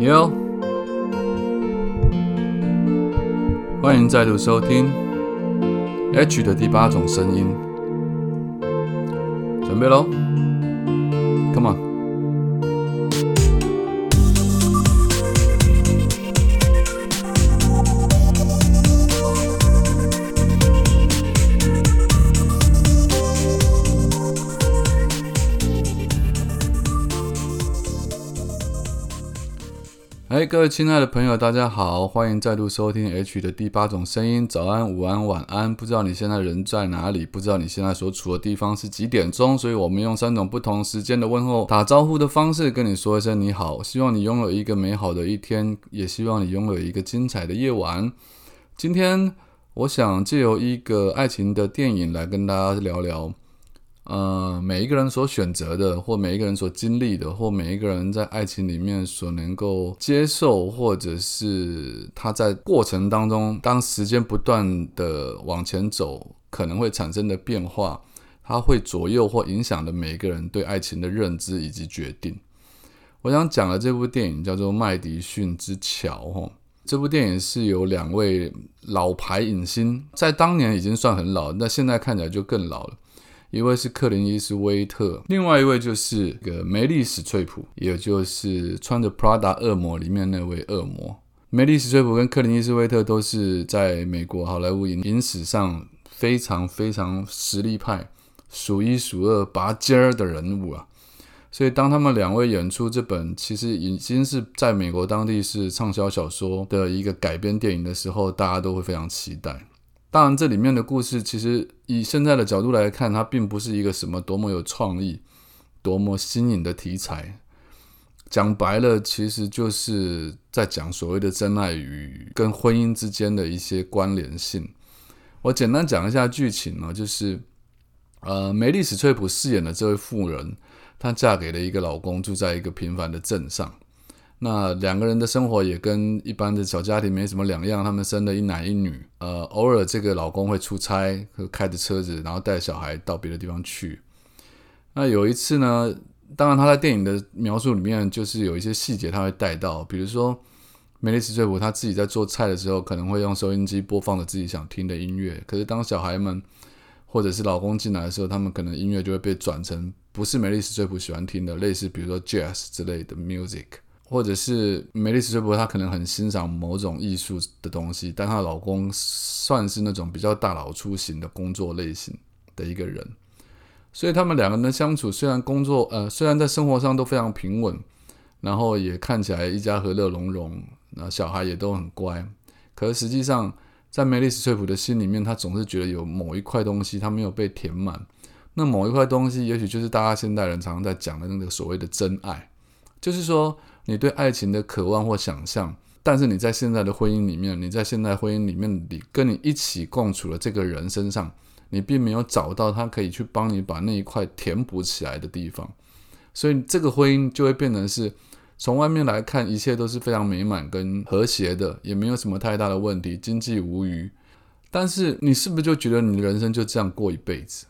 你好，欢迎再度收听 H 的第八种声音，准备喽哎，各位亲爱的朋友，大家好，欢迎再度收听 H 的第八种声音。早安、午安、晚安，不知道你现在人在哪里，不知道你现在所处的地方是几点钟，所以我们用三种不同时间的问候、打招呼的方式跟你说一声你好。希望你拥有一个美好的一天，也希望你拥有一个精彩的夜晚。今天，我想借由一个爱情的电影来跟大家聊聊。呃，每一个人所选择的，或每一个人所经历的，或每一个人在爱情里面所能够接受，或者是他在过程当中，当时间不断的往前走，可能会产生的变化，它会左右或影响的每一个人对爱情的认知以及决定。我想讲的这部电影叫做《麦迪逊之桥》哈，这部电影是由两位老牌影星，在当年已经算很老，那现在看起来就更老了。一位是克林伊斯威特，另外一位就是个梅丽史翠普，也就是穿着 Prada 恶魔里面那位恶魔。梅丽史翠普跟克林伊斯威特都是在美国好莱坞影影史上非常非常实力派、数一数二拔尖儿的人物啊。所以当他们两位演出这本其实已经是在美国当地是畅销小说的一个改编电影的时候，大家都会非常期待。当然，这里面的故事其实以现在的角度来看，它并不是一个什么多么有创意、多么新颖的题材。讲白了，其实就是在讲所谓的真爱与跟婚姻之间的一些关联性。我简单讲一下剧情呢，就是呃，梅丽史翠普饰演的这位妇人，她嫁给了一个老公，住在一个平凡的镇上。那两个人的生活也跟一般的小家庭没什么两样，他们生了一男一女。呃，偶尔这个老公会出差，开着车子，然后带小孩到别的地方去。那有一次呢，当然他在电影的描述里面，就是有一些细节他会带到，比如说梅丽史翠普他自己在做菜的时候，可能会用收音机播放着自己想听的音乐。可是当小孩们或者是老公进来的时候，他们可能音乐就会被转成不是梅丽史翠普喜欢听的，类似比如说 jazz 之类的 music。或者是梅丽史翠普，她可能很欣赏某种艺术的东西，但她老公算是那种比较大佬出行的工作类型的一个人，所以他们两个人的相处，虽然工作呃，虽然在生活上都非常平稳，然后也看起来一家和乐融融，那小孩也都很乖，可是实际上在梅丽史翠普的心里面，她总是觉得有某一块东西她没有被填满，那某一块东西，也许就是大家现代人常常在讲的那个所谓的真爱，就是说。你对爱情的渴望或想象，但是你在现在的婚姻里面，你在现在婚姻里面里跟你一起共处的这个人身上，你并没有找到他可以去帮你把那一块填补起来的地方，所以这个婚姻就会变成是从外面来看，一切都是非常美满跟和谐的，也没有什么太大的问题，经济无虞。但是你是不是就觉得你的人生就这样过一辈子？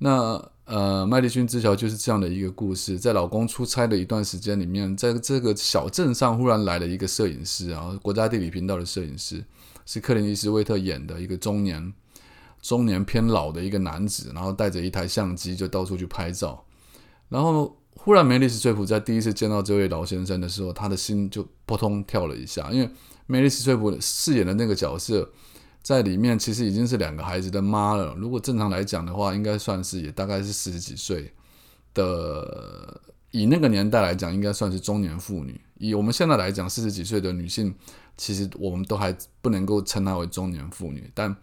那？呃，麦迪逊之桥就是这样的一个故事。在老公出差的一段时间里面，在这个小镇上忽然来了一个摄影师啊，国家地理频道的摄影师，是克林伊斯威特演的一个中年、中年偏老的一个男子，然后带着一台相机就到处去拍照。然后忽然梅丽史翠普在第一次见到这位老先生的时候，他的心就扑通跳了一下，因为梅丽史翠普饰演的那个角色。在里面其实已经是两个孩子的妈了。如果正常来讲的话，应该算是也大概是四十几岁的，以那个年代来讲，应该算是中年妇女。以我们现在来讲，四十几岁的女性，其实我们都还不能够称她为中年妇女。但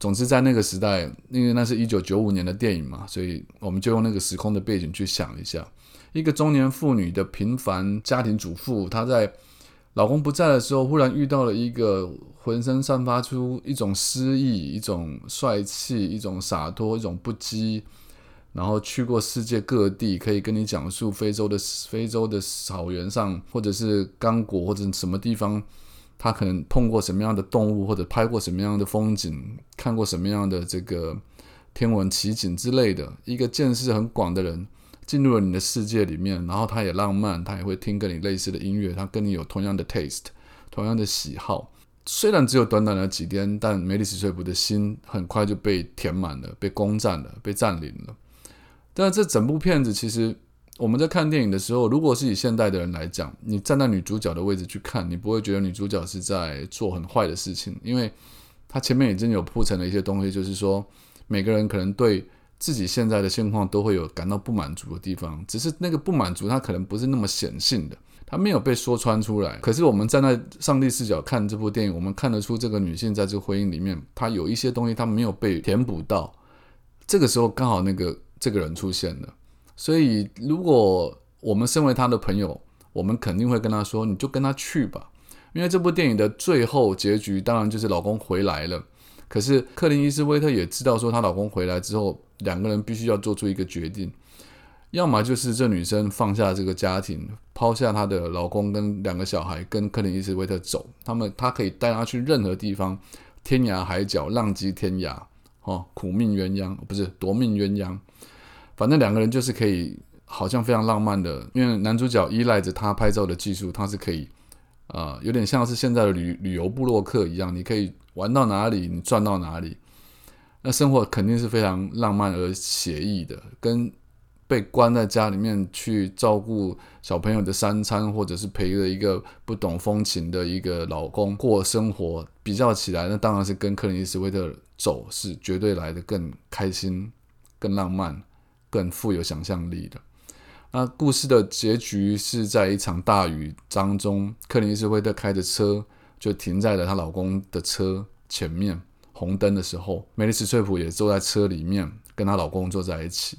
总之在那个时代，因为那是一九九五年的电影嘛，所以我们就用那个时空的背景去想一下，一个中年妇女的平凡家庭主妇，她在。老公不在的时候，忽然遇到了一个浑身散发出一种诗意、一种帅气、一种洒脱、一种不羁，然后去过世界各地，可以跟你讲述非洲的非洲的草原上，或者是刚果或者什么地方，他可能碰过什么样的动物，或者拍过什么样的风景，看过什么样的这个天文奇景之类的。一个见识很广的人，进入了你的世界里面，然后他也浪漫，他也会听跟你类似的音乐，他跟你有同样的 taste，同样的喜好。虽然只有短短的几天，但梅丽史翠普的心很快就被填满了，被攻占了，被占领了。但是这整部片子其实。我们在看电影的时候，如果是以现代的人来讲，你站在女主角的位置去看，你不会觉得女主角是在做很坏的事情，因为她前面已经有铺陈了一些东西，就是说每个人可能对自己现在的现况都会有感到不满足的地方，只是那个不满足，它可能不是那么显性的，它没有被说穿出来。可是我们站在上帝视角看这部电影，我们看得出这个女性在这个婚姻里面，她有一些东西她没有被填补到，这个时候刚好那个这个人出现了。所以，如果我们身为他的朋友，我们肯定会跟他说：“你就跟他去吧。”因为这部电影的最后结局，当然就是老公回来了。可是，克林伊斯威特也知道，说她老公回来之后，两个人必须要做出一个决定：要么就是这女生放下这个家庭，抛下她的老公跟两个小孩，跟克林伊斯威特走。他们，他可以带她去任何地方，天涯海角，浪迹天涯，哦，苦命鸳鸯不是夺命鸳鸯。反正两个人就是可以，好像非常浪漫的，因为男主角依赖着他拍照的技术，他是可以，呃，有点像是现在的旅旅游部落客一样，你可以玩到哪里，你赚到哪里，那生活肯定是非常浪漫而写意的，跟被关在家里面去照顾小朋友的三餐，或者是陪着一个不懂风情的一个老公过生活比较起来，那当然是跟克林斯威特走是绝对来的更开心、更浪漫。更富有想象力的。那故事的结局是在一场大雨当中，克林斯威特开着车就停在了她老公的车前面红灯的时候，梅丽史翠普也坐在车里面跟她老公坐在一起。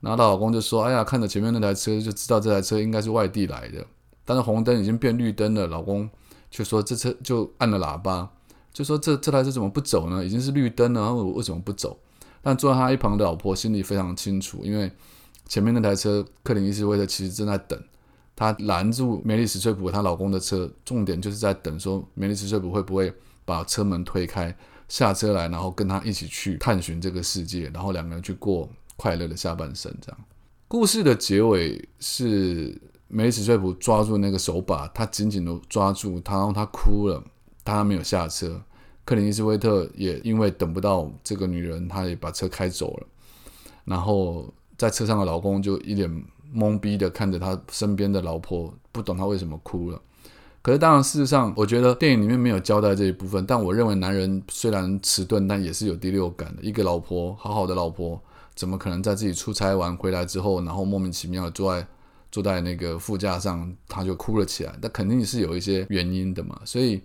然后她老公就说：“哎呀，看着前面那台车就知道这台车应该是外地来的。”但是红灯已经变绿灯了，老公却说：“这车就按了喇叭，就说这这台车怎么不走呢？已经是绿灯了，然后为什么不走？”但坐在他一旁的老婆心里非常清楚，因为前面那台车克林伊斯威特其实正在等，他拦住梅丽史翠普她老公的车，重点就是在等说梅丽史翠普会不会把车门推开下车来，然后跟他一起去探寻这个世界，然后两个人去过快乐的下半生。这样故事的结尾是梅丽史翠普抓住那个手把，他紧紧的抓住他，然后他哭了，他没有下车。克林伊斯威特也因为等不到这个女人，他也把车开走了。然后在车上的老公就一脸懵逼的看着他身边的老婆，不懂他为什么哭了。可是当然，事实上，我觉得电影里面没有交代这一部分。但我认为，男人虽然迟钝，但也是有第六感的。一个老婆，好好的老婆，怎么可能在自己出差完回来之后，然后莫名其妙的坐在坐在那个副驾上，他就哭了起来？那肯定是有一些原因的嘛。所以。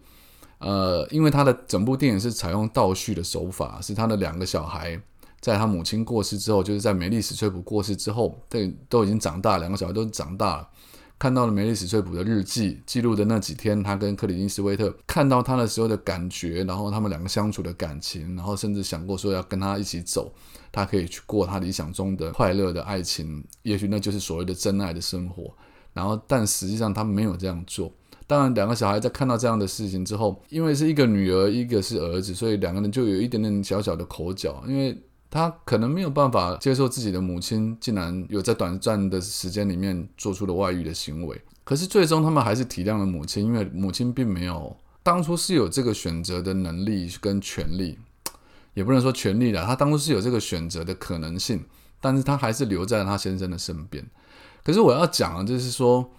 呃，因为他的整部电影是采用倒叙的手法，是他的两个小孩在他母亲过世之后，就是在梅丽史翠普过世之后，对，都已经长大，两个小孩都长大了，看到了梅丽史翠普的日记记录的那几天，他跟克里金斯威特看到他的时候的感觉，然后他们两个相处的感情，然后甚至想过说要跟他一起走，他可以去过他理想中的快乐的爱情，也许那就是所谓的真爱的生活，然后但实际上他没有这样做。当然，两个小孩在看到这样的事情之后，因为是一个女儿，一个是儿子，所以两个人就有一点点小小的口角。因为他可能没有办法接受自己的母亲竟然有在短暂的时间里面做出了外遇的行为。可是最终他们还是体谅了母亲，因为母亲并没有当初是有这个选择的能力跟权利，也不能说权利了，他当初是有这个选择的可能性，但是他还是留在了他先生的身边。可是我要讲的就是说。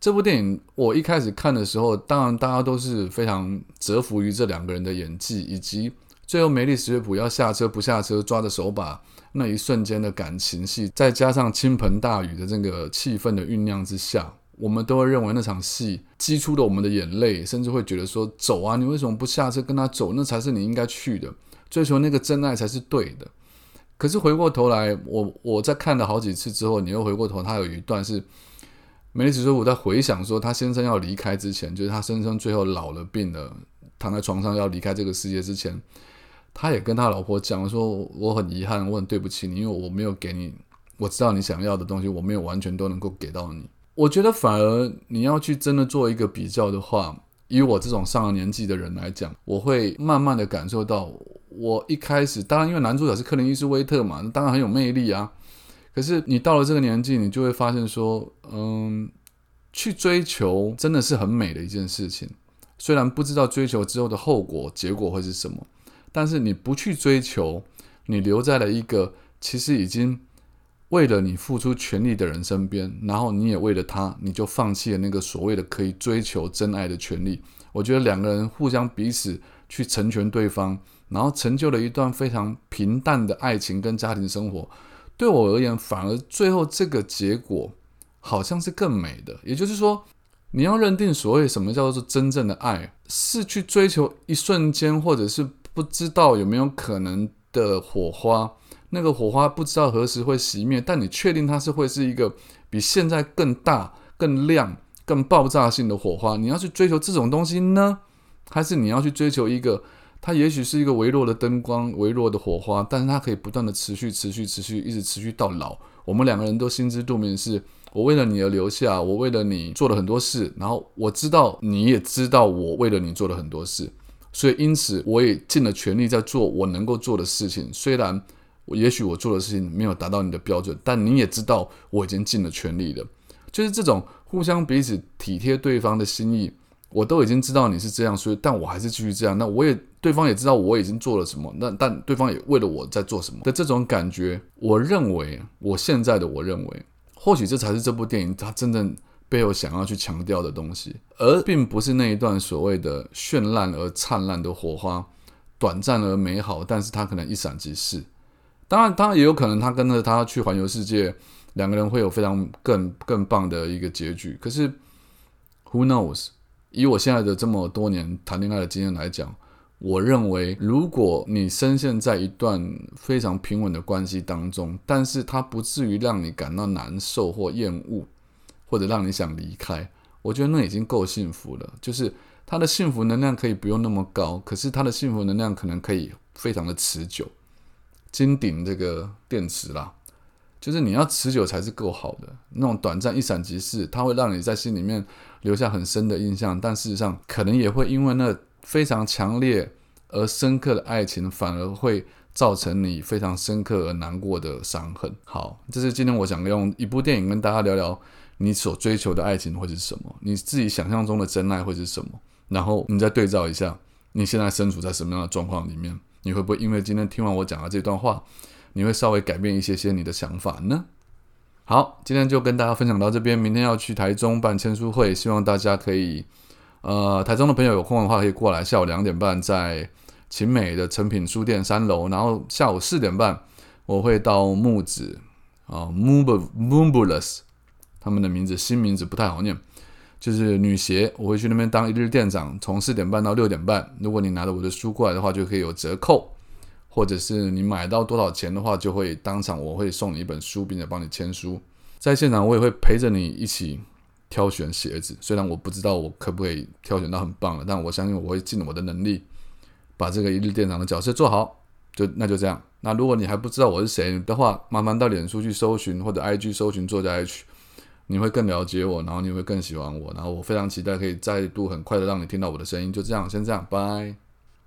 这部电影我一开始看的时候，当然大家都是非常折服于这两个人的演技，以及最后梅丽史翠普要下车不下车抓着手把那一瞬间的感情戏，再加上倾盆大雨的这个气氛的酝酿之下，我们都会认为那场戏激出了我们的眼泪，甚至会觉得说：“走啊，你为什么不下车跟他走？那才是你应该去的，追求那个真爱才是对的。”可是回过头来，我我在看了好几次之后，你又回过头，他有一段是。梅丽史翠普在回想说，他先生要离开之前，就是他先生最后老了病了，躺在床上要离开这个世界之前，他也跟他老婆讲说：“我很遗憾，我很对不起你，因为我没有给你，我知道你想要的东西，我没有完全都能够给到你。”我觉得反而你要去真的做一个比较的话，以我这种上了年纪的人来讲，我会慢慢的感受到，我一开始当然因为男主角是克林伊斯威特嘛，当然很有魅力啊。可是你到了这个年纪，你就会发现说，嗯，去追求真的是很美的一件事情。虽然不知道追求之后的后果、结果会是什么，但是你不去追求，你留在了一个其实已经为了你付出全力的人身边，然后你也为了他，你就放弃了那个所谓的可以追求真爱的权利。我觉得两个人互相彼此去成全对方，然后成就了一段非常平淡的爱情跟家庭生活。对我而言，反而最后这个结果好像是更美的。也就是说，你要认定所谓什么叫做真正的爱，是去追求一瞬间，或者是不知道有没有可能的火花。那个火花不知道何时会熄灭，但你确定它是会是一个比现在更大、更亮。更爆炸性的火花，你要去追求这种东西呢，还是你要去追求一个？它也许是一个微弱的灯光、微弱的火花，但是它可以不断的持续、持续、持续，一直持续到老。我们两个人都心知肚明，是我为了你而留下，我为了你做了很多事，然后我知道你也知道我为了你做了很多事，所以因此我也尽了全力在做我能够做的事情。虽然我也许我做的事情没有达到你的标准，但你也知道我已经尽了全力了。就是这种互相彼此体贴对方的心意，我都已经知道你是这样，所以但我还是继续这样。那我也对方也知道我已经做了什么，那但对方也为了我在做什么的这种感觉，我认为我现在的我认为，或许这才是这部电影它真正背后想要去强调的东西，而并不是那一段所谓的绚烂而灿烂的火花，短暂而美好，但是它可能一闪即逝。当然，当然也有可能他跟着他去环游世界。两个人会有非常更更棒的一个结局，可是，Who knows？以我现在的这么多年谈恋爱的经验来讲，我认为，如果你深陷在一段非常平稳的关系当中，但是它不至于让你感到难受或厌恶，或者让你想离开，我觉得那已经够幸福了。就是他的幸福能量可以不用那么高，可是他的幸福能量可能可以非常的持久，金顶这个电池啦。就是你要持久才是够好的，那种短暂一闪即逝，它会让你在心里面留下很深的印象，但事实上可能也会因为那非常强烈而深刻的爱情，反而会造成你非常深刻而难过的伤痕。好，这是今天我想用一部电影跟大家聊聊你所追求的爱情会是什么，你自己想象中的真爱会是什么，然后你再对照一下你现在身处在什么样的状况里面，你会不会因为今天听完我讲的这段话？你会稍微改变一些些你的想法呢？好，今天就跟大家分享到这边。明天要去台中办签书会，希望大家可以，呃，台中的朋友有空的话可以过来。下午两点半在秦美的成品书店三楼，然后下午四点半我会到木子啊 m o v e m o v e l e s s 他们的名字新名字不太好念，就是女鞋。我会去那边当一日店长，从四点半到六点半。如果你拿着我的书过来的话，就可以有折扣。或者是你买到多少钱的话，就会当场我会送你一本书，并且帮你签书。在现场我也会陪着你一起挑选鞋子。虽然我不知道我可不可以挑选到很棒的，但我相信我会尽我的能力把这个一日店长的角色做好。就那就这样。那如果你还不知道我是谁的话，麻烦到脸书去搜寻或者 IG 搜寻作家 H，你会更了解我，然后你会更喜欢我，然后我非常期待可以再度很快的让你听到我的声音。就这样，先这样，拜。